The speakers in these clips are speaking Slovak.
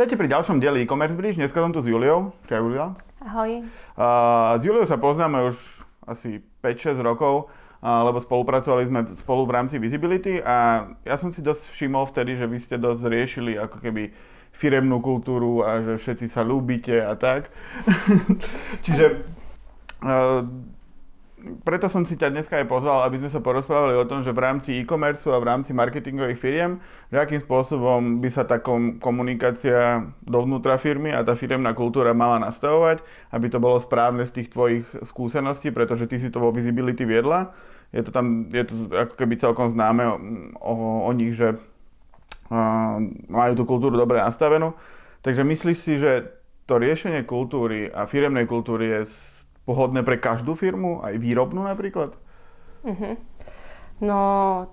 Vítajte pri ďalšom dieli e-commerce bridge. Dneska som tu s Juliou. Čau Julia. Ahoj. Uh, s Juliou sa poznáme už asi 5-6 rokov, uh, lebo spolupracovali sme spolu v rámci Visibility a ja som si dosť všimol vtedy, že vy ste dosť riešili ako keby firemnú kultúru a že všetci sa ľúbite a tak. Čiže uh, preto som si ťa dneska aj pozval, aby sme sa porozprávali o tom, že v rámci e-commerce a v rámci marketingových firiem, že akým spôsobom by sa tá komunikácia dovnútra firmy a tá firemná kultúra mala nastavovať, aby to bolo správne z tých tvojich skúseností, pretože ty si to vo Visibility viedla. Je to tam, je to ako keby celkom známe o, o, o nich, že uh, majú tú kultúru dobre nastavenú. Takže myslíš si, že to riešenie kultúry a firemnej kultúry je pohodné pre každú firmu, aj výrobnú napríklad? Uh-huh. No,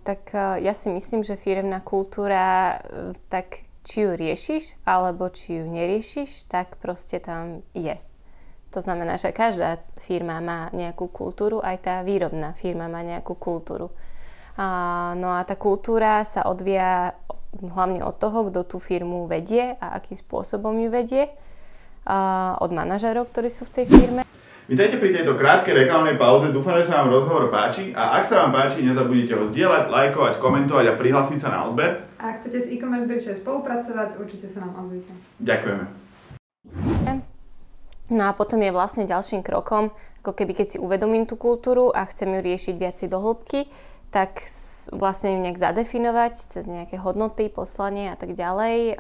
tak uh, ja si myslím, že firemná kultúra, uh, tak či ju riešiš, alebo či ju neriešiš, tak proste tam je. To znamená, že každá firma má nejakú kultúru, aj tá výrobná firma má nejakú kultúru. A, no a tá kultúra sa odvíja hlavne od toho, kto tú firmu vedie a akým spôsobom ju vedie. A, od manažerov, ktorí sú v tej firme. Vítajte pri tejto krátkej reklamnej pauze, dúfam, že sa vám rozhovor páči a ak sa vám páči, nezabudnite ho zdieľať, lajkovať, komentovať a prihlásiť sa na odber. A ak chcete s e-commerce Bridge spolupracovať, určite sa nám ozvite. Ďakujeme. No a potom je vlastne ďalším krokom, ako keby keď si uvedomím tú kultúru a chcem ju riešiť viacej do hĺbky, tak vlastne nejak zadefinovať cez nejaké hodnoty, poslanie a tak ďalej.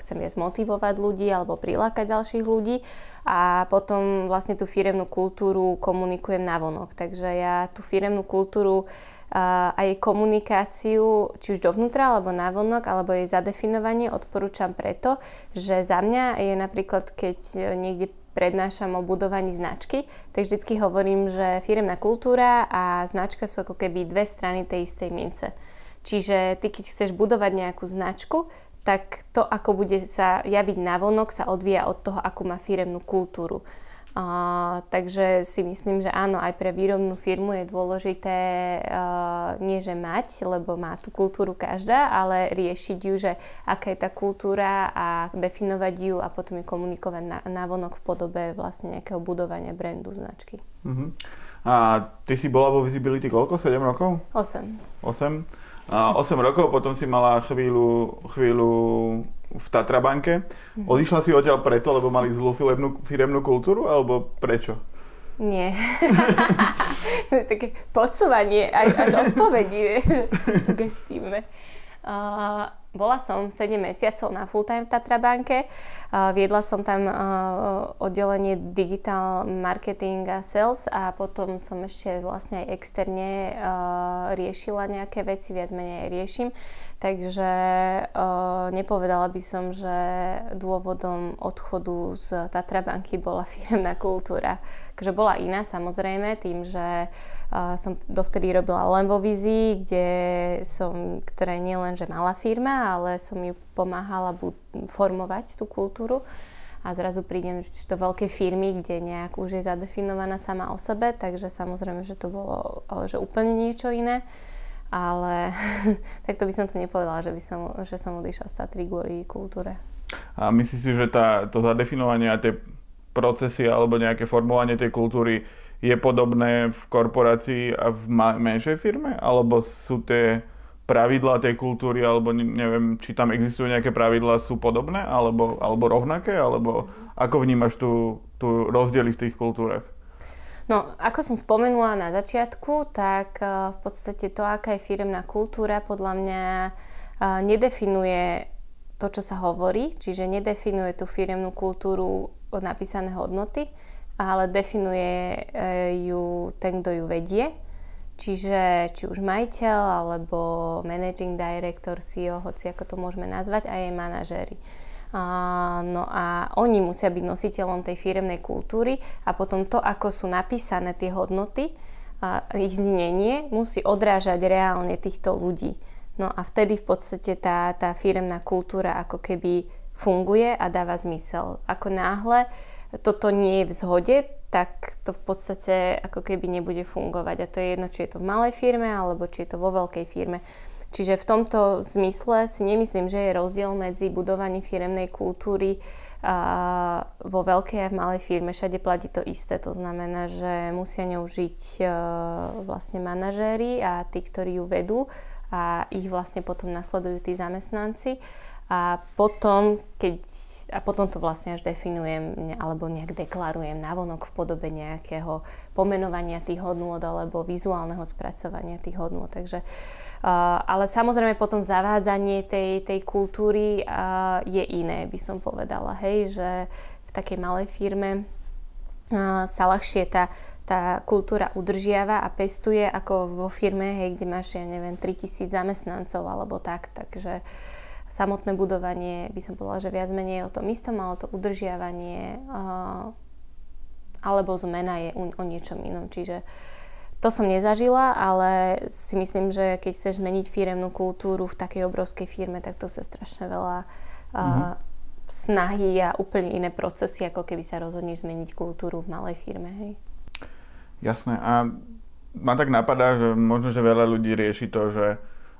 Chcem viac motivovať ľudí alebo prilákať ďalších ľudí a potom vlastne tú firemnú kultúru komunikujem na vonok. Takže ja tú firemnú kultúru a jej komunikáciu, či už dovnútra, alebo navonok, alebo jej zadefinovanie odporúčam preto, že za mňa je napríklad, keď niekde prednášam o budovaní značky, tak vždycky hovorím, že firemná kultúra a značka sú ako keby dve strany tej istej mince. Čiže ty, keď chceš budovať nejakú značku, tak to, ako bude sa javiť navonok, sa odvíja od toho, ako má firemnú kultúru. Uh, takže si myslím, že áno, aj pre výrobnú firmu je dôležité uh, nie, že mať, lebo má tú kultúru každá, ale riešiť ju, že aká je tá kultúra a definovať ju a potom ju komunikovať na, navonok v podobe vlastne nejakého budovania brandu značky. Uh-huh. A ty si bola vo Visibility koľko? 7 rokov? 8. 8? A 8 rokov, potom si mala chvíľu, chvíľu v Tatrabanke. Mm-hmm. Odišla si odtiaľ preto, lebo mali zlú firemnú, firemnú kultúru, alebo prečo? Nie. Také podsúvanie, aj, až odpovedí, sugestívne. Uh, bola som 7 mesiacov na full time v Tatrabanke. Uh, viedla som tam uh, oddelenie digital marketing a sales a potom som ešte vlastne aj externe riešila nejaké veci, viac menej riešim. Takže uh, nepovedala by som, že dôvodom odchodu z Tatrabanky bola firemná kultúra. Takže bola iná samozrejme tým, že uh, som dovtedy robila len vo vizii, kde som, ktorá nie len, že malá firma, ale som ju pomáhala bu- formovať tú kultúru a zrazu prídem do veľkej firmy, kde nejak už je zadefinovaná sama o sebe, takže samozrejme, že to bolo ale že úplne niečo iné. Ale takto by som to nepovedala, že, by som, že som odišla z Tatry kvôli kultúre. A myslíš si, že tá, to zadefinovanie a tie procesy alebo nejaké formovanie tej kultúry je podobné v korporácii a v menšej firme? Alebo sú tie pravidlá tej kultúry, alebo neviem, či tam existujú nejaké pravidlá, sú podobné, alebo, alebo rovnaké, alebo ako vnímaš tu, tu rozdiely v tých kultúrach? No, ako som spomenula na začiatku, tak uh, v podstate to, aká je firemná kultúra, podľa mňa uh, nedefinuje to, čo sa hovorí, čiže nedefinuje tú firemnú kultúru napísané hodnoty, ale definuje e, ju ten, kto ju vedie. Čiže či už majiteľ alebo managing director, CEO, hoci ako to môžeme nazvať, a jej manažéri. No a oni musia byť nositeľom tej firemnej kultúry a potom to, ako sú napísané tie hodnoty, ich znenie musí odrážať reálne týchto ľudí. No a vtedy v podstate tá, tá firemná kultúra ako keby funguje a dáva zmysel. Ako náhle toto nie je v zhode, tak to v podstate ako keby nebude fungovať. A to je jedno, či je to v malej firme, alebo či je to vo veľkej firme. Čiže v tomto zmysle si nemyslím, že je rozdiel medzi budovaním firemnej kultúry a vo veľkej a v malej firme všade platí to isté. To znamená, že musia ňou žiť vlastne manažéri a tí, ktorí ju vedú a ich vlastne potom nasledujú tí zamestnanci. A potom, keď, a potom to vlastne až definujem alebo nejak deklarujem navonok v podobe nejakého pomenovania tých hodnôt alebo vizuálneho spracovania tých hodnôt. Takže, ale samozrejme potom zavádzanie tej, tej kultúry je iné, by som povedala. Hej, že v takej malej firme sa ľahšie tá tá kultúra udržiava a pestuje ako vo firme, hej, kde máš, ja neviem, 3000 zamestnancov alebo tak, takže samotné budovanie by som povedala, že viac menej je o tom istom, ale to udržiavanie uh, alebo zmena je o, niečom inom, čiže to som nezažila, ale si myslím, že keď chceš zmeniť firemnú kultúru v takej obrovskej firme, tak to sa strašne veľa uh, mm-hmm. snahy a úplne iné procesy, ako keby sa rozhodneš zmeniť kultúru v malej firme, hej. Jasné. A ma tak napadá, že možno, že veľa ľudí rieši to, že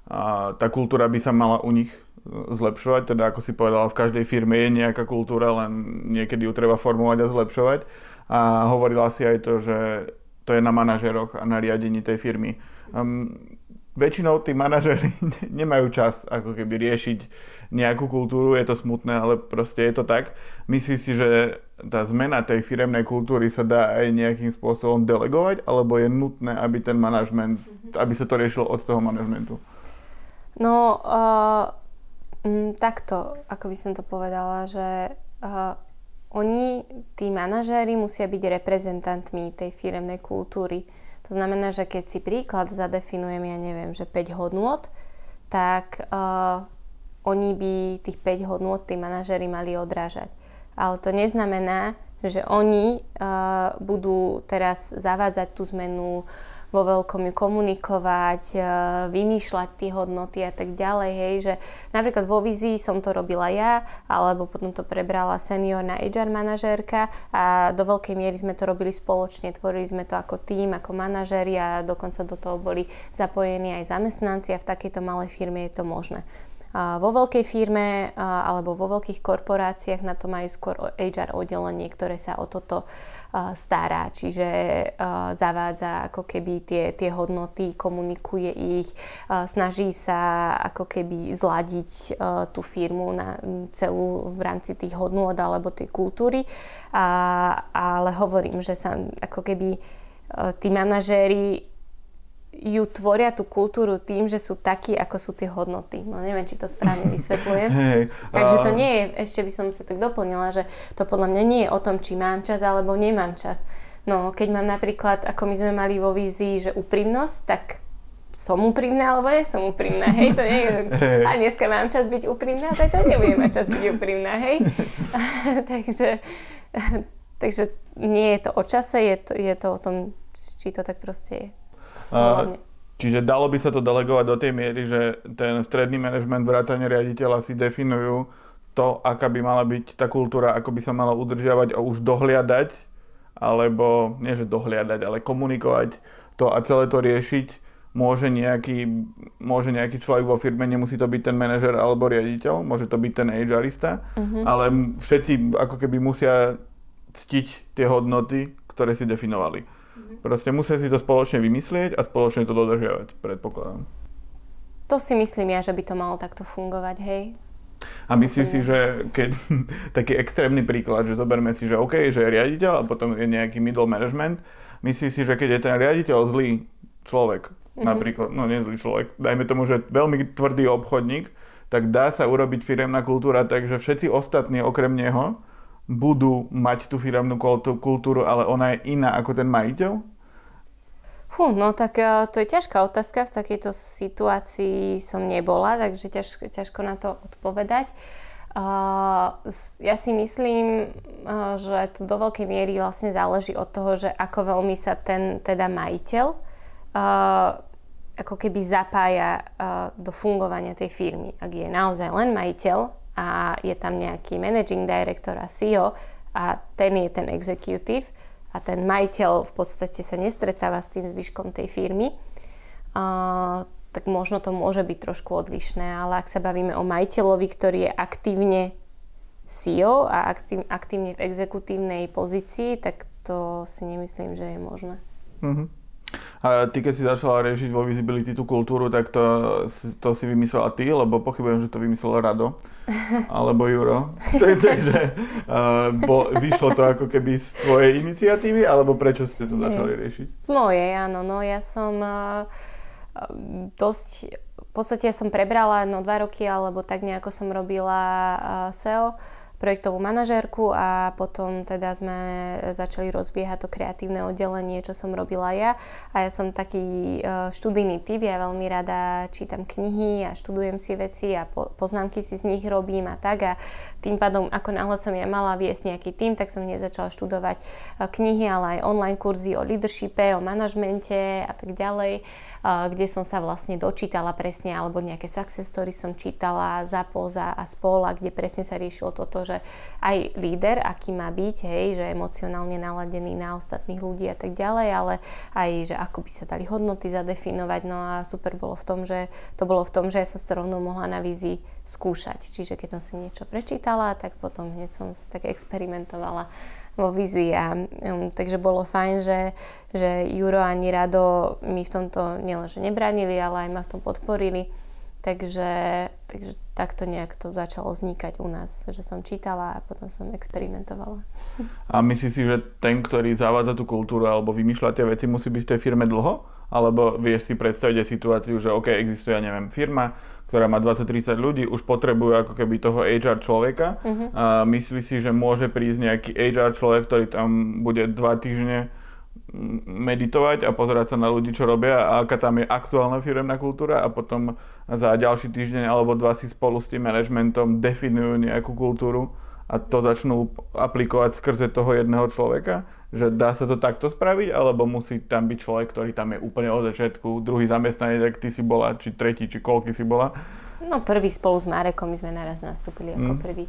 a, tá kultúra by sa mala u nich zlepšovať, teda ako si povedala, v každej firme je nejaká kultúra, len niekedy ju treba formovať a zlepšovať. A hovorila si aj to, že to je na manažeroch a na riadení tej firmy. Um, väčšinou tí manažery nemajú čas ako keby riešiť nejakú kultúru, je to smutné, ale proste je to tak. Myslíš si, že tá zmena tej firemnej kultúry sa dá aj nejakým spôsobom delegovať, alebo je nutné, aby ten manažment, mm-hmm. aby sa to riešilo od toho manažmentu? No, uh, m, takto, ako by som to povedala, že uh, oni, tí manažéri, musia byť reprezentantmi tej firemnej kultúry. To znamená, že keď si príklad zadefinujem, ja neviem, že 5 hodnôt, tak uh, oni by tých 5 hodnôt tí manažéri mali odrážať ale to neznamená, že oni uh, budú teraz zavádzať tú zmenu vo veľkom ju komunikovať, uh, vymýšľať tie hodnoty a tak ďalej, hej, že napríklad vo vizii som to robila ja, alebo potom to prebrala seniorná HR manažérka a do veľkej miery sme to robili spoločne, tvorili sme to ako tým, ako manažéri a dokonca do toho boli zapojení aj zamestnanci a v takejto malej firme je to možné. Vo veľkej firme alebo vo veľkých korporáciách na to majú skôr HR oddelenie, ktoré sa o toto stará, čiže zavádza ako keby tie, tie hodnoty, komunikuje ich, snaží sa ako keby zladiť tú firmu na celú v rámci tých hodnôt alebo tej kultúry. ale hovorím, že sa ako keby tí manažéri ju tvoria tú kultúru tým, že sú takí, ako sú tie hodnoty. No neviem, či to správne vysvetľujem. hey, Takže to nie je, ešte by som sa tak doplnila, že to podľa mňa nie je o tom, či mám čas alebo nemám čas. No keď mám napríklad, ako my sme mali vo vízii, že úprimnosť, tak som úprimná alebo nie som úprimná, hej, to nie je, a dneska mám čas byť úprimná, tak to nebudem mať čas byť úprimná, hej. takže, takže nie je to o čase, je to, je to o tom, či to tak proste je. Čiže dalo by sa to delegovať do tej miery, že ten stredný manažment vrátane riaditeľa si definujú to, aká by mala byť tá kultúra, ako by sa mala udržiavať a už dohliadať, alebo nie že dohliadať, ale komunikovať to a celé to riešiť môže nejaký, môže nejaký človek vo firme, nemusí to byť ten manažer alebo riaditeľ, môže to byť ten HRista, uh-huh. ale všetci ako keby musia ctiť tie hodnoty, ktoré si definovali. Proste musia si to spoločne vymyslieť a spoločne to dodržiavať, predpokladám. To si myslím ja, že by to malo takto fungovať, hej. A myslíš si, že keď taký extrémny príklad, že zoberme si, že OK, že je riaditeľ a potom je nejaký middle management, myslíš si, že keď je ten riaditeľ zlý človek, mm-hmm. napríklad, no nie zlý človek, dajme tomu, že veľmi tvrdý obchodník, tak dá sa urobiť firemná kultúra tak, že všetci ostatní okrem neho budú mať tú firemnú kultúru, ale ona je iná ako ten majiteľ? Fú, no tak uh, to je ťažká otázka. V takejto situácii som nebola, takže ťažko, ťažko na to odpovedať. Ja si myslím, uh, že to do veľkej miery vlastne záleží od toho, že ako veľmi sa ten teda majiteľ uh, ako keby zapája do fungovania tej firmy. Ak je naozaj len majiteľ a je tam nejaký managing director a CEO a ten je ten executive, a ten majiteľ v podstate sa nestretáva s tým zvyškom tej firmy, uh, tak možno to môže byť trošku odlišné, ale ak sa bavíme o majiteľovi, ktorý je aktívne CEO a aktívne v exekutívnej pozícii, tak to si nemyslím, že je možné. Uh-huh. A ty, keď si začala riešiť vo Visibility tú kultúru, tak to, to si vymyslela ty, lebo pochybujem, že to vymyslel Rado alebo Juro. Takže uh, bo, vyšlo to ako keby z tvojej iniciatívy, alebo prečo ste to začali riešiť? Z mojej, áno. No ja som uh, dosť, v podstate som prebrala no dva roky, alebo tak nejako som robila uh, SEO projektovú manažérku a potom teda sme začali rozbiehať to kreatívne oddelenie, čo som robila ja. A ja som taký e, študijný typ, ja veľmi rada čítam knihy a študujem si veci a poznámky si z nich robím a tak. A tým pádom, ako náhle som ja mala viesť nejaký tým, tak som hneď začala študovať e, knihy, ale aj online kurzy o leadershipe, o manažmente a tak ďalej kde som sa vlastne dočítala presne, alebo nejaké success story som čítala za poza a spola, kde presne sa riešilo toto, že aj líder, aký má byť, hej, že emocionálne naladený na ostatných ľudí a tak ďalej, ale aj, že ako by sa dali hodnoty zadefinovať. No a super bolo v tom, že to bolo v tom, že ja som to rovno mohla na vízi skúšať. Čiže keď som si niečo prečítala, tak potom hneď som tak experimentovala vo vizii. A, um, takže bolo fajn, že, že Juro ani Rado mi v tomto nielenže nebránili, ale aj ma v tom podporili. Takže, takže takto nejak to začalo vznikať u nás, že som čítala a potom som experimentovala. A myslíš si, že ten, ktorý zavádza tú kultúru alebo vymýšľa tie veci, musí byť v tej firme dlho? Alebo vieš si predstaviť aj situáciu, že OK, existuje, neviem, firma, ktorá má 20-30 ľudí, už potrebujú ako keby toho HR človeka. Uh-huh. A myslí si, že môže prísť nejaký HR človek, ktorý tam bude dva týždne meditovať a pozerať sa na ľudí, čo robia a aká tam je aktuálna firemná kultúra a potom za ďalší týždeň alebo dva si spolu s tým manažmentom definujú nejakú kultúru a to začnú aplikovať skrze toho jedného človeka že dá sa to takto spraviť, alebo musí tam byť človek, ktorý tam je úplne od začiatku, druhý zamestnanec, tak ty si bola, či tretí, či koľky si bola? No prvý spolu s Marekom, my sme naraz nastúpili ako mm. prvý.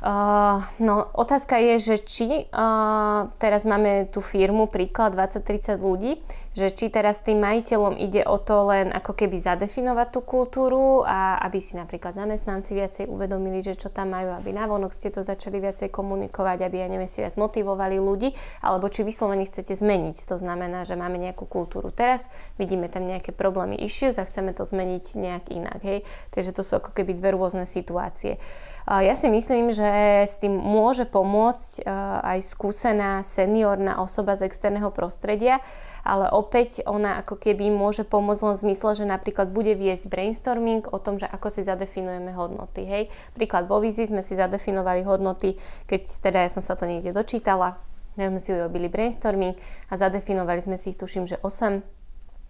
Uh, no otázka je, že či uh, teraz máme tú firmu, príklad 20-30 ľudí, že či teraz tým majiteľom ide o to len ako keby zadefinovať tú kultúru a aby si napríklad zamestnanci viacej uvedomili, že čo tam majú, aby navonok ste to začali viacej komunikovať, aby ja neviem si viac motivovali ľudí, alebo či vyslovene chcete zmeniť. To znamená, že máme nejakú kultúru teraz, vidíme tam nejaké problémy, issues a chceme to zmeniť nejak inak. Hej? Takže to sú ako keby dve rôzne situácie. Ja si myslím, že s tým môže pomôcť e, aj skúsená seniorná osoba z externého prostredia, ale opäť ona ako keby môže pomôcť len v zmysle, že napríklad bude viesť brainstorming o tom, že ako si zadefinujeme hodnoty. Hej. Príklad vo vízi sme si zadefinovali hodnoty, keď teda ja som sa to niekde dočítala, my sme si urobili brainstorming a zadefinovali sme si ich, tuším, že 8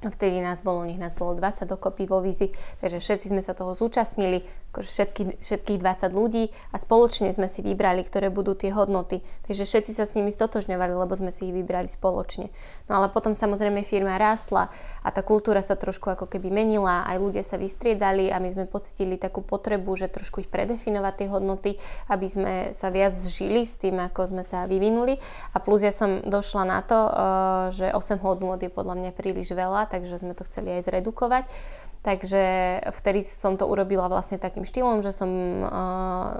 Vtedy nás bolo, nech nás bolo 20 dokopy vo vizi, takže všetci sme sa toho zúčastnili, akože všetky, všetkých 20 ľudí a spoločne sme si vybrali, ktoré budú tie hodnoty. Takže všetci sa s nimi stotožňovali, lebo sme si ich vybrali spoločne. No ale potom samozrejme firma rástla a tá kultúra sa trošku ako keby menila, aj ľudia sa vystriedali a my sme pocitili takú potrebu, že trošku ich predefinovať tie hodnoty, aby sme sa viac žili s tým, ako sme sa vyvinuli. A plus ja som došla na to, eh, že 8 hodnot je podľa mňa príliš veľa, takže sme to chceli aj zredukovať. Takže vtedy som to urobila vlastne takým štýlom, že som uh,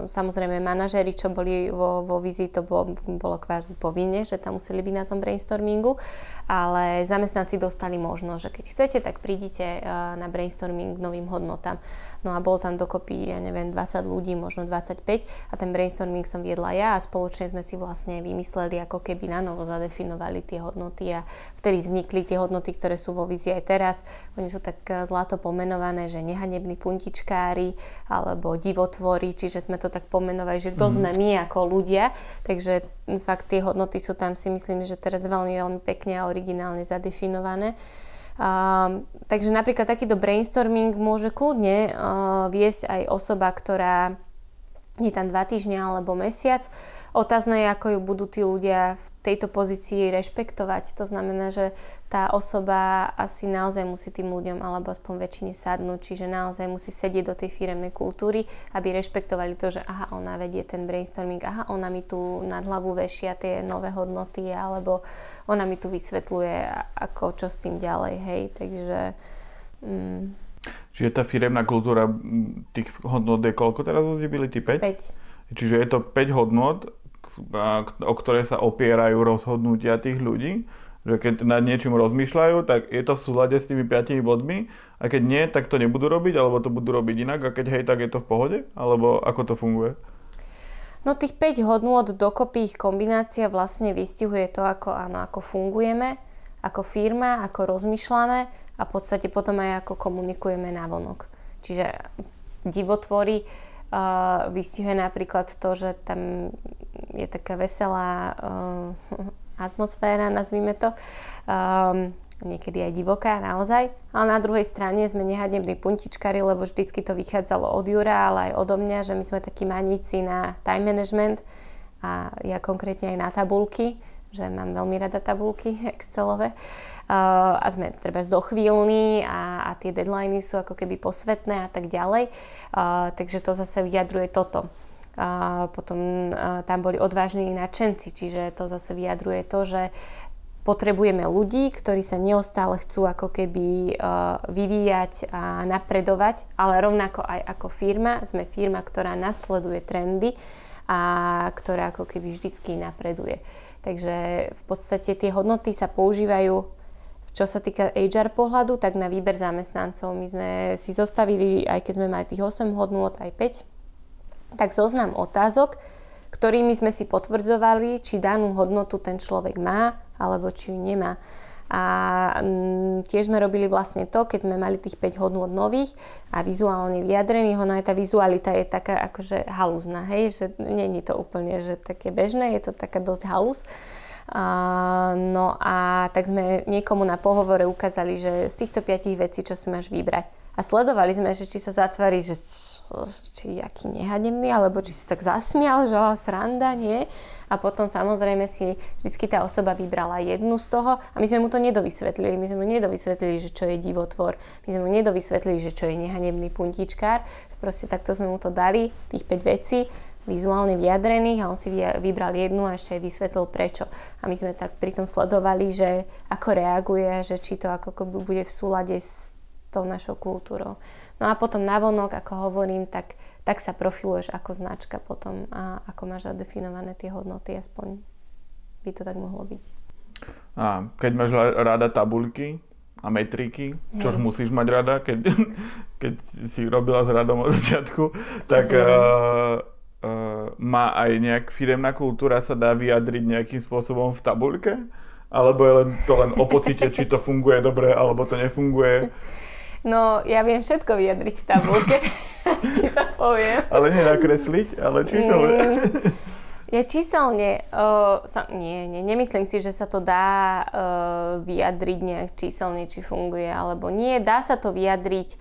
samozrejme manažeri, čo boli vo, vo vizi, to bolo, bolo kvázi povinne, že tam museli byť na tom brainstormingu, ale zamestnanci dostali možnosť, že keď chcete, tak prídite uh, na brainstorming k novým hodnotám. No a bolo tam dokopy, ja neviem, 20 ľudí, možno 25 a ten brainstorming som viedla ja a spoločne sme si vlastne vymysleli, ako keby na novo zadefinovali tie hodnoty a vtedy vznikli tie hodnoty, ktoré sú vo vizii aj teraz. Oni sú tak e, zlato pomenované, že nehanební puntičkári alebo divotvorí, čiže sme to tak pomenovali, že kto mm. sme my ako ľudia. Takže fakt tie hodnoty sú tam si myslím, že teraz veľmi, veľmi pekne a originálne zadefinované. Uh, takže napríklad takýto brainstorming môže kľudne uh, viesť aj osoba, ktorá je tam dva týždňa alebo mesiac. Otázne je, ako ju budú tí ľudia v tejto pozícii rešpektovať. To znamená, že tá osoba asi naozaj musí tým ľuďom alebo aspoň väčšine sadnúť, čiže naozaj musí sedieť do tej firemnej kultúry, aby rešpektovali to, že aha, ona vedie ten brainstorming, aha, ona mi tu nad hlavu vešia tie nové hodnoty, alebo ona mi tu vysvetľuje, ako čo s tým ďalej, hej, takže... Mm, Čiže tá firemná kultúra tých hodnot je koľko teraz visibility? 5? 5. Čiže je to 5 hodnot, o ktoré sa opierajú rozhodnutia tých ľudí, že keď nad niečím rozmýšľajú, tak je to v súlade s tými 5 bodmi a keď nie, tak to nebudú robiť, alebo to budú robiť inak a keď hej, tak je to v pohode? Alebo ako to funguje? No tých 5 hodnôt dokopy ich kombinácia vlastne vystihuje to, ako, áno, ako fungujeme, ako firma, ako rozmýšľame a v podstate potom aj ako komunikujeme na vonok. Čiže divotvory uh, vystihuje napríklad to, že tam je taká veselá uh, atmosféra, nazvime to. Um, niekedy aj divoká, naozaj. Ale na druhej strane sme nehadební puntičkari, lebo vždycky to vychádzalo od Jura, ale aj odo mňa, že my sme takí maníci na time management a ja konkrétne aj na tabulky, že mám veľmi rada tabulky Excelové. Uh, a sme treba dochvíľní a, a tie deadliny sú ako keby posvetné a tak ďalej. Uh, takže to zase vyjadruje toto. Uh, potom uh, tam boli odvážni nadšenci, čiže to zase vyjadruje to, že potrebujeme ľudí, ktorí sa neustále chcú ako keby vyvíjať a napredovať, ale rovnako aj ako firma. Sme firma, ktorá nasleduje trendy a ktorá ako keby vždycky napreduje. Takže v podstate tie hodnoty sa používajú čo sa týka HR pohľadu, tak na výber zamestnancov. My sme si zostavili, aj keď sme mali tých 8 hodnôt, aj 5, tak zoznam otázok, ktorými sme si potvrdzovali, či danú hodnotu ten človek má, alebo či ju nemá. A m, tiež sme robili vlastne to, keď sme mali tých 5 hodnôt nových a vizuálne vyjadrených, ono aj tá vizualita je taká akože halúzna, hej, že není to úplne, že také bežné, je to taká dosť halúz. Uh, no a tak sme niekomu na pohovore ukázali, že z týchto piatich vecí, čo si máš vybrať. A sledovali sme, že či sa zatvári, že či, či aký nehademný, alebo či si tak zasmial, že sranda, nie. A potom samozrejme si vždy tá osoba vybrala jednu z toho a my sme mu to nedovysvetlili. My sme mu nedovysvetlili, že čo je divotvor. My sme mu nedovysvetlili, že čo je nehanebný puntičkár. Proste takto sme mu to dali, tých 5 vecí vizuálne vyjadrených a on si vybral jednu a ešte aj vysvetlil prečo. A my sme tak pritom sledovali, že ako reaguje, že či to ako bude v súlade s tou našou kultúrou. No a potom navonok, ako hovorím, tak, tak sa profiluješ ako značka potom a ako máš zadefinované tie hodnoty, aspoň by to tak mohlo byť. A keď máš rada tabuľky a metriky, čož musíš mať rada, keď, keď si robila s radom od začiatku, tak uh, uh, má aj nejak firemná kultúra sa dá vyjadriť nejakým spôsobom v tabuľke? Alebo je len to len o pocite, či to funguje dobre, alebo to nefunguje? No, ja viem všetko vyjadriť v tabulke, ti to poviem. Ale nie nakresliť, ale číselne. Mm, ja číselne, uh, sa, nie, nie, nemyslím si, že sa to dá uh, vyjadriť nejak číselne, či funguje alebo nie. Dá sa to vyjadriť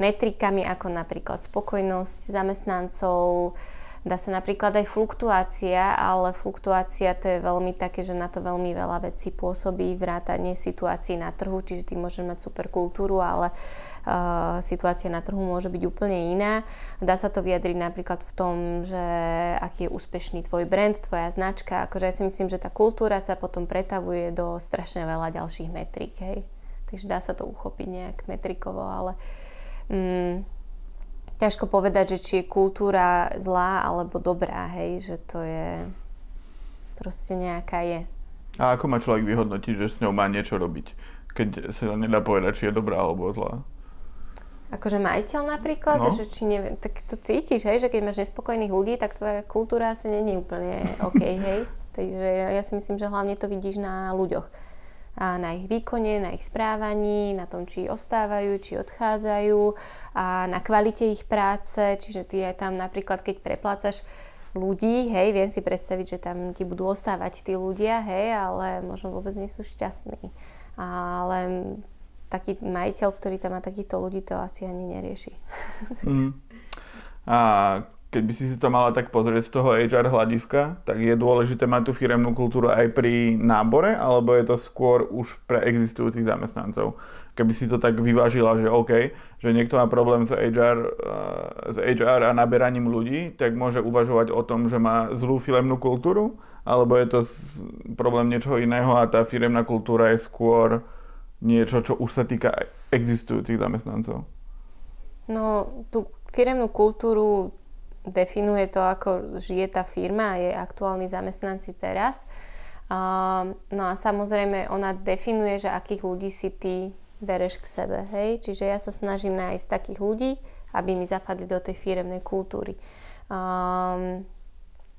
metrikami ako napríklad spokojnosť zamestnancov, Dá sa napríklad aj fluktuácia, ale fluktuácia to je veľmi také, že na to veľmi veľa vecí pôsobí, vrátanie situácií na trhu, čiže ty môžeš mať super kultúru, ale uh, situácia na trhu môže byť úplne iná. Dá sa to vyjadriť napríklad v tom, že aký je úspešný tvoj brand, tvoja značka, akože ja si myslím, že tá kultúra sa potom pretavuje do strašne veľa ďalších metrík, hej. Takže dá sa to uchopiť nejak metrikovo, ale... Mm, ťažko povedať, že či je kultúra zlá alebo dobrá, hej, že to je proste nejaká je. A ako má človek vyhodnotiť, že s ňou má niečo robiť, keď sa nedá povedať, či je dobrá alebo zlá? Akože majiteľ napríklad, no. že či neviem, tak to cítiš, hej, že keď máš nespokojných ľudí, tak tvoja kultúra asi není úplne OK, hej. Takže ja si myslím, že hlavne to vidíš na ľuďoch na ich výkone, na ich správaní, na tom, či ostávajú, či odchádzajú a na kvalite ich práce, čiže ty aj tam napríklad, keď preplácaš ľudí, hej, viem si predstaviť, že tam ti budú ostávať tí ľudia, hej, ale možno vôbec nie sú šťastní. Ale taký majiteľ, ktorý tam má takýchto ľudí, to asi ani nerieši. Mm. A keď by si si to mala tak pozrieť z toho HR hľadiska, tak je dôležité mať tú firemnú kultúru aj pri nábore, alebo je to skôr už pre existujúcich zamestnancov? Keby si to tak vyvážila, že OK, že niekto má problém s HR, eh, s HR a naberaním ľudí, tak môže uvažovať o tom, že má zlú firemnú kultúru, alebo je to problém niečoho iného a tá firemná kultúra je skôr niečo, čo už sa týka existujúcich zamestnancov? No, tú firemnú kultúru definuje to, ako žije tá firma a jej aktuálni zamestnanci teraz. No a samozrejme ona definuje, že akých ľudí si ty bereš k sebe, hej? Čiže ja sa snažím nájsť takých ľudí, aby mi zapadli do tej firemnej kultúry. Um,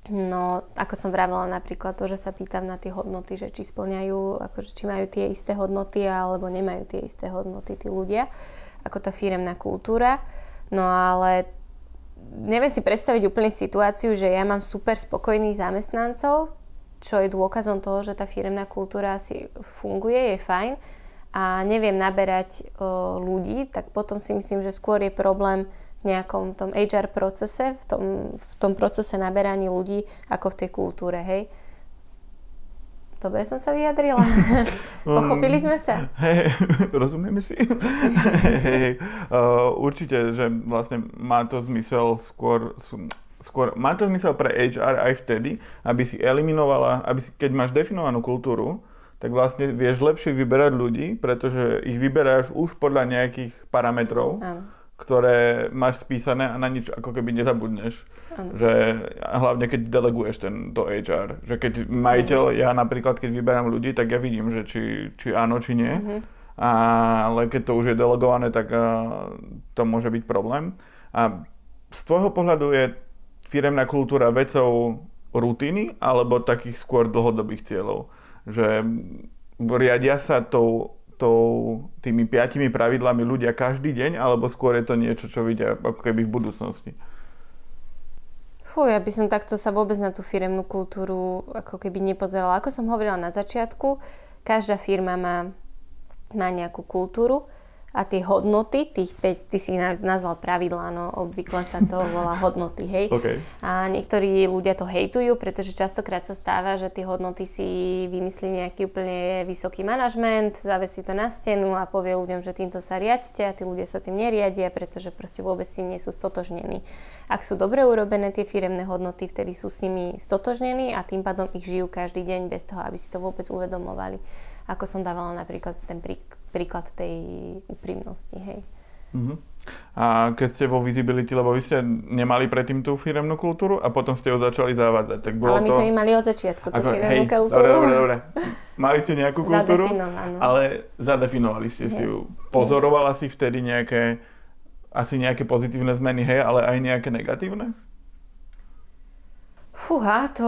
No, ako som vravela napríklad to, že sa pýtam na tie hodnoty, že či splňajú, akože či majú tie isté hodnoty alebo nemajú tie isté hodnoty tí ľudia, ako tá firemná kultúra. No ale neviem si predstaviť úplne situáciu, že ja mám super spokojných zamestnancov, čo je dôkazom toho, že tá firemná kultúra si funguje, je fajn a neviem naberať o, ľudí, tak potom si myslím, že skôr je problém v nejakom tom HR procese, v tom, v tom procese naberaní ľudí, ako v tej kultúre, hej. Dobre som sa vyjadrila. Pochopili sme sa? Hej, rozumieme si? hej, uh, určite, že vlastne má to zmysel skôr, skôr, má to zmysel pre HR aj vtedy, aby si eliminovala, aby si, keď máš definovanú kultúru, tak vlastne vieš lepšie vyberať ľudí, pretože ich vyberáš už podľa nejakých parametrov. Áno ktoré máš spísané a na nič ako keby nezabudneš. Ano. Že hlavne keď deleguješ ten do HR. Že keď majiteľ, ja napríklad keď vyberám ľudí, tak ja vidím, že či, či áno, či nie. Uh-huh. A, ale keď to už je delegované, tak a, to môže byť problém. A z tvojho pohľadu je firemná kultúra vecou rutiny alebo takých skôr dlhodobých cieľov? Že riadia sa tou tou, tými piatimi pravidlami ľudia každý deň, alebo skôr je to niečo, čo vidia ako keby v budúcnosti? Fú, ja by som takto sa vôbec na tú firemnú kultúru ako keby nepozerala. Ako som hovorila na začiatku, každá firma má, má nejakú kultúru a tie hodnoty, tých 5, ty si nazval pravidlá, no obvykle sa to volá hodnoty, hej. Okay. A niektorí ľudia to hejtujú, pretože častokrát sa stáva, že tie hodnoty si vymyslí nejaký úplne vysoký manažment, zavesí to na stenu a povie ľuďom, že týmto sa riadte a tí ľudia sa tým neriadia, pretože proste vôbec s tým nie sú stotožnení. Ak sú dobre urobené tie firemné hodnoty, vtedy sú s nimi stotožnení a tým pádom ich žijú každý deň bez toho, aby si to vôbec uvedomovali. Ako som dávala napríklad ten príklad príklad tej úprimnosti, hej. Uh-huh. A keď ste vo Visibility, lebo vy ste nemali predtým tú firemnú kultúru a potom ste ju začali zavádzať, tak bolo Ale my to... sme mali od začiatku tú Ako, firemnú hej, kultúru. Dobre, dobre, dobre. Mali ste nejakú kultúru, ale zadefinovali ste hej. si ju. Pozorovala hej. si vtedy nejaké, asi nejaké pozitívne zmeny, hej, ale aj nejaké negatívne? Fúha, to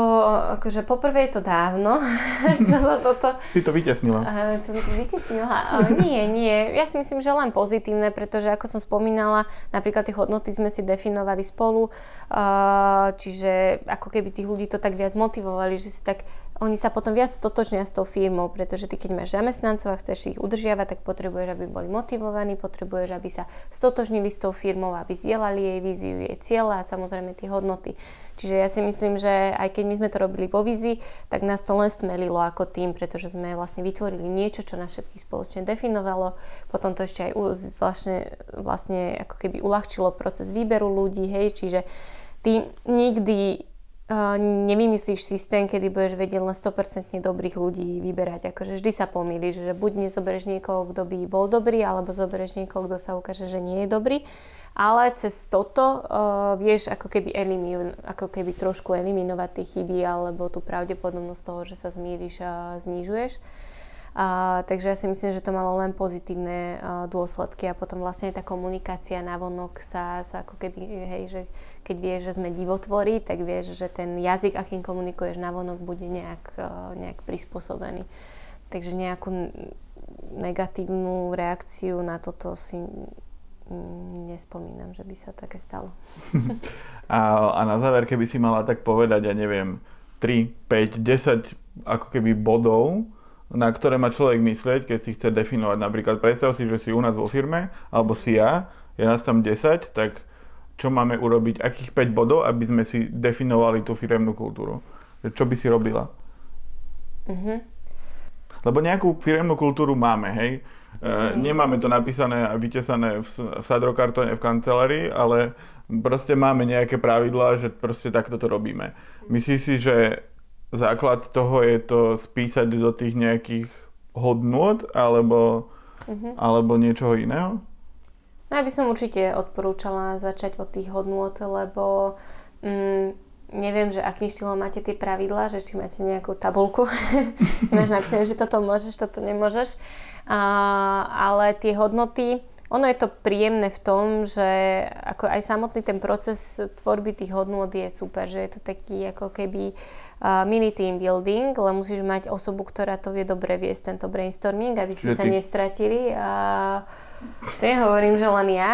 akože poprvé je to dávno, čo sa toto... Si to vytesnila. Uh, som to vytesnila. Uh, nie, nie. Ja si myslím, že len pozitívne, pretože ako som spomínala, napríklad tie hodnoty sme si definovali spolu, uh, čiže ako keby tých ľudí to tak viac motivovali, že si tak oni sa potom viac stotočnia s tou firmou, pretože ty keď máš zamestnancov a chceš ich udržiavať, tak potrebuješ, aby boli motivovaní, potrebuješ, aby sa stotožnili s tou firmou, aby zdieľali jej víziu, jej cieľa a samozrejme tie hodnoty. Čiže ja si myslím, že aj keď my sme to robili vo vízi, tak nás to len stmelilo ako tým, pretože sme vlastne vytvorili niečo, čo nás všetkých spoločne definovalo. Potom to ešte aj vlastne, vlastne ako keby uľahčilo proces výberu ľudí, hej, čiže ty nikdy nevymyslíš systém, kedy budeš vedieť len 100% dobrých ľudí vyberať. Akože vždy sa pomýliš, že buď nezoberieš niekoho, kto by bol dobrý, alebo zoberieš niekoho, kto sa ukáže, že nie je dobrý. Ale cez toto uh, vieš ako keby, eliminu, ako keby trošku eliminovať tie chyby alebo tú pravdepodobnosť toho, že sa zmíriš a znižuješ. A, takže ja si myslím, že to malo len pozitívne a, dôsledky a potom vlastne tá komunikácia na vonok sa, sa ako keby, hej, že keď vieš, že sme divotvorí, tak vieš, že ten jazyk, akým komunikuješ na vonok, bude nejak, a, nejak prispôsobený. Takže nejakú negatívnu reakciu na toto si nespomínam, že by sa také stalo. a, a na záver, keby si mala tak povedať, ja neviem, 3, 5, 10 ako keby bodov, na ktoré má človek myslieť, keď si chce definovať. Napríklad predstav si, že si u nás vo firme, alebo si ja, je nás tam 10, tak čo máme urobiť, akých 5 bodov, aby sme si definovali tú firemnú kultúru. Čo by si robila? Uh-huh. Lebo nejakú firemnú kultúru máme, hej. Uh, nemáme to napísané a vytesané v, v sadrokartone v kancelárii, ale proste máme nejaké pravidlá, že proste takto to robíme. Myslíš si, že základ toho je to spísať do tých nejakých hodnôt alebo, uh-huh. alebo niečoho iného? No ja by som určite odporúčala začať od tých hodnôt, lebo mm, neviem, že akým štýlom máte tie pravidlá, že či máte nejakú tabulku, máš napísané, že toto môžeš, toto nemôžeš, a, ale tie hodnoty, ono je to príjemné v tom, že ako aj samotný ten proces tvorby tých hodnôt je super, že je to taký ako keby uh, mini team building, ale musíš mať osobu, ktorá to vie dobre viesť, tento brainstorming, aby ste sa nestratili a to hovorím, že len ja,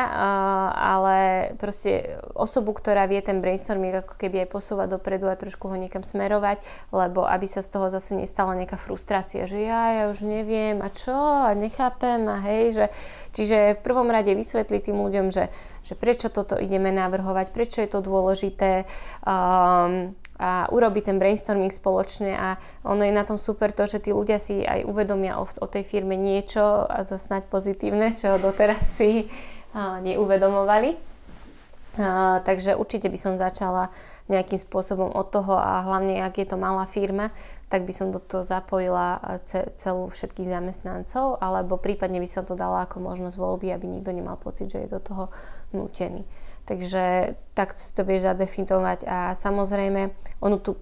ale proste osobu, ktorá vie ten brainstorming ako keby aj posúvať dopredu a trošku ho niekam smerovať, lebo aby sa z toho zase nestala nejaká frustrácia, že ja, ja už neviem a čo a nechápem a hej, že čiže v prvom rade vysvetliť tým ľuďom, že, že prečo toto ideme navrhovať, prečo je to dôležité, um, a urobiť ten brainstorming spoločne a ono je na tom super to, že tí ľudia si aj uvedomia o, o tej firme niečo a to snáď pozitívne, čo doteraz si a, neuvedomovali. A, takže určite by som začala nejakým spôsobom od toho a hlavne ak je to malá firma, tak by som do toho zapojila celú všetkých zamestnancov alebo prípadne by som to dala ako možnosť voľby, aby nikto nemal pocit, že je do toho nutený. Takže takto si to vieš zadefinovať a samozrejme onu tú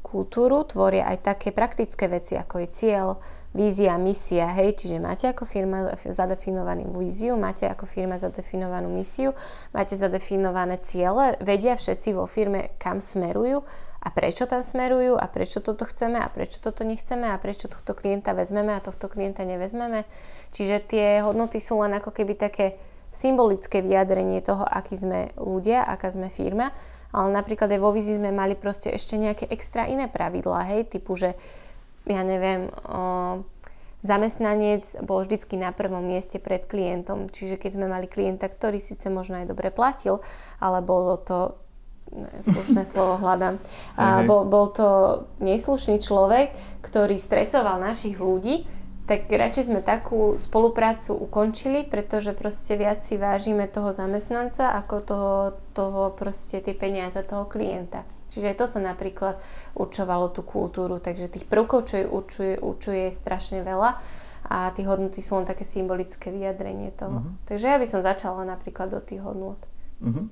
kultúru tvoria aj také praktické veci, ako je cieľ, vízia, misia, hej, čiže máte ako firma zadefinovanú víziu, máte ako firma zadefinovanú misiu, máte zadefinované ciele, vedia všetci vo firme, kam smerujú a prečo tam smerujú a prečo toto chceme a prečo toto nechceme a prečo tohto klienta vezmeme a tohto klienta nevezmeme. Čiže tie hodnoty sú len ako keby také symbolické vyjadrenie toho, aký sme ľudia, aká sme firma, ale napríklad aj vo vizi sme mali proste ešte nejaké extra iné pravidlá, hej, typu, že ja neviem, o, zamestnanec bol vždycky na prvom mieste pred klientom. Čiže keď sme mali klienta, ktorý síce možno aj dobre platil, ale bolo to slušné slovo hľadám. A bol, bol to neslušný človek, ktorý stresoval našich ľudí, tak radšej sme takú spoluprácu ukončili, pretože proste viac si vážime toho zamestnanca ako toho, toho proste tie peniaze toho klienta. Čiže aj toto napríklad určovalo tú kultúru, takže tých prvkov, čo ju určuje, určuje je strašne veľa a tie hodnoty sú len také symbolické vyjadrenie toho. Uh-huh. Takže ja by som začala napríklad do tých hodnot. Uh-huh.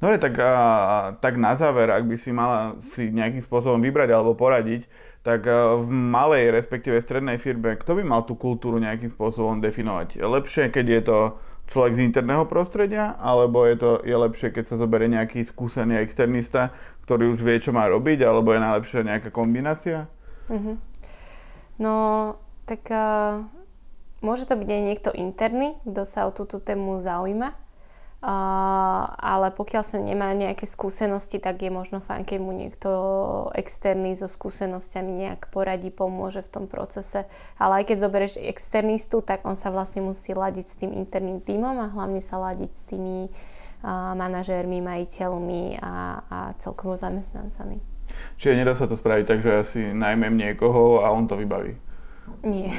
Dobre, tak, a, tak na záver, ak by si mala si nejakým spôsobom vybrať alebo poradiť, tak eh, v malej, respektíve strednej firme, kto by mal tú kultúru nejakým spôsobom definovať? Je lepšie, keď je to človek z interného prostredia, alebo je, to, je lepšie, keď sa zoberie nejaký skúsený externista, ktorý už vie, čo má robiť, alebo je najlepšia nejaká kombinácia? Mm-hmm. No, tak uh, môže to byť aj niekto interný, kto sa o túto tému zaujíma ale pokiaľ som nemá nejaké skúsenosti, tak je možno fajn, keď mu niekto externý so skúsenosťami nejak poradí, pomôže v tom procese. Ale aj keď zoberieš externistu, tak on sa vlastne musí ladiť s tým interným tímom a hlavne sa ladiť s tými uh, manažérmi, majiteľmi a, a celkovo zamestnancami. Čiže nedá sa to spraviť tak, že ja si najmem niekoho a on to vybaví? Nie.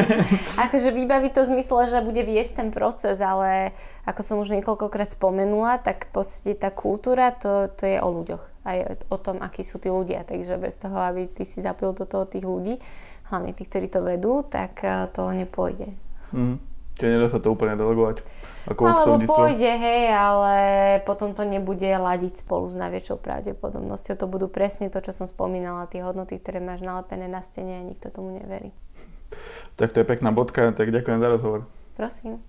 akože vybaví to zmysle, že bude viesť ten proces, ale ako som už niekoľkokrát spomenula, tak podstate tá kultúra, to, to je o ľuďoch. Aj o tom, akí sú tí ľudia. Takže bez toho, aby ty si zapil do toho tých ľudí, hlavne tých, ktorí to vedú, tak eh, to nepôjde. Mm. Čiže nedá sa to úplne delegovať? Ako Alebo pôjde, hej, ale potom to nebude ladiť spolu s najväčšou pravdepodobnosťou. To budú presne to, čo som spomínala, tie hodnoty, ktoré máš nalepené na stene a nikto tomu neverí. Tak to je pekná bodka, tak ďakujem za rozhovor. Prosím.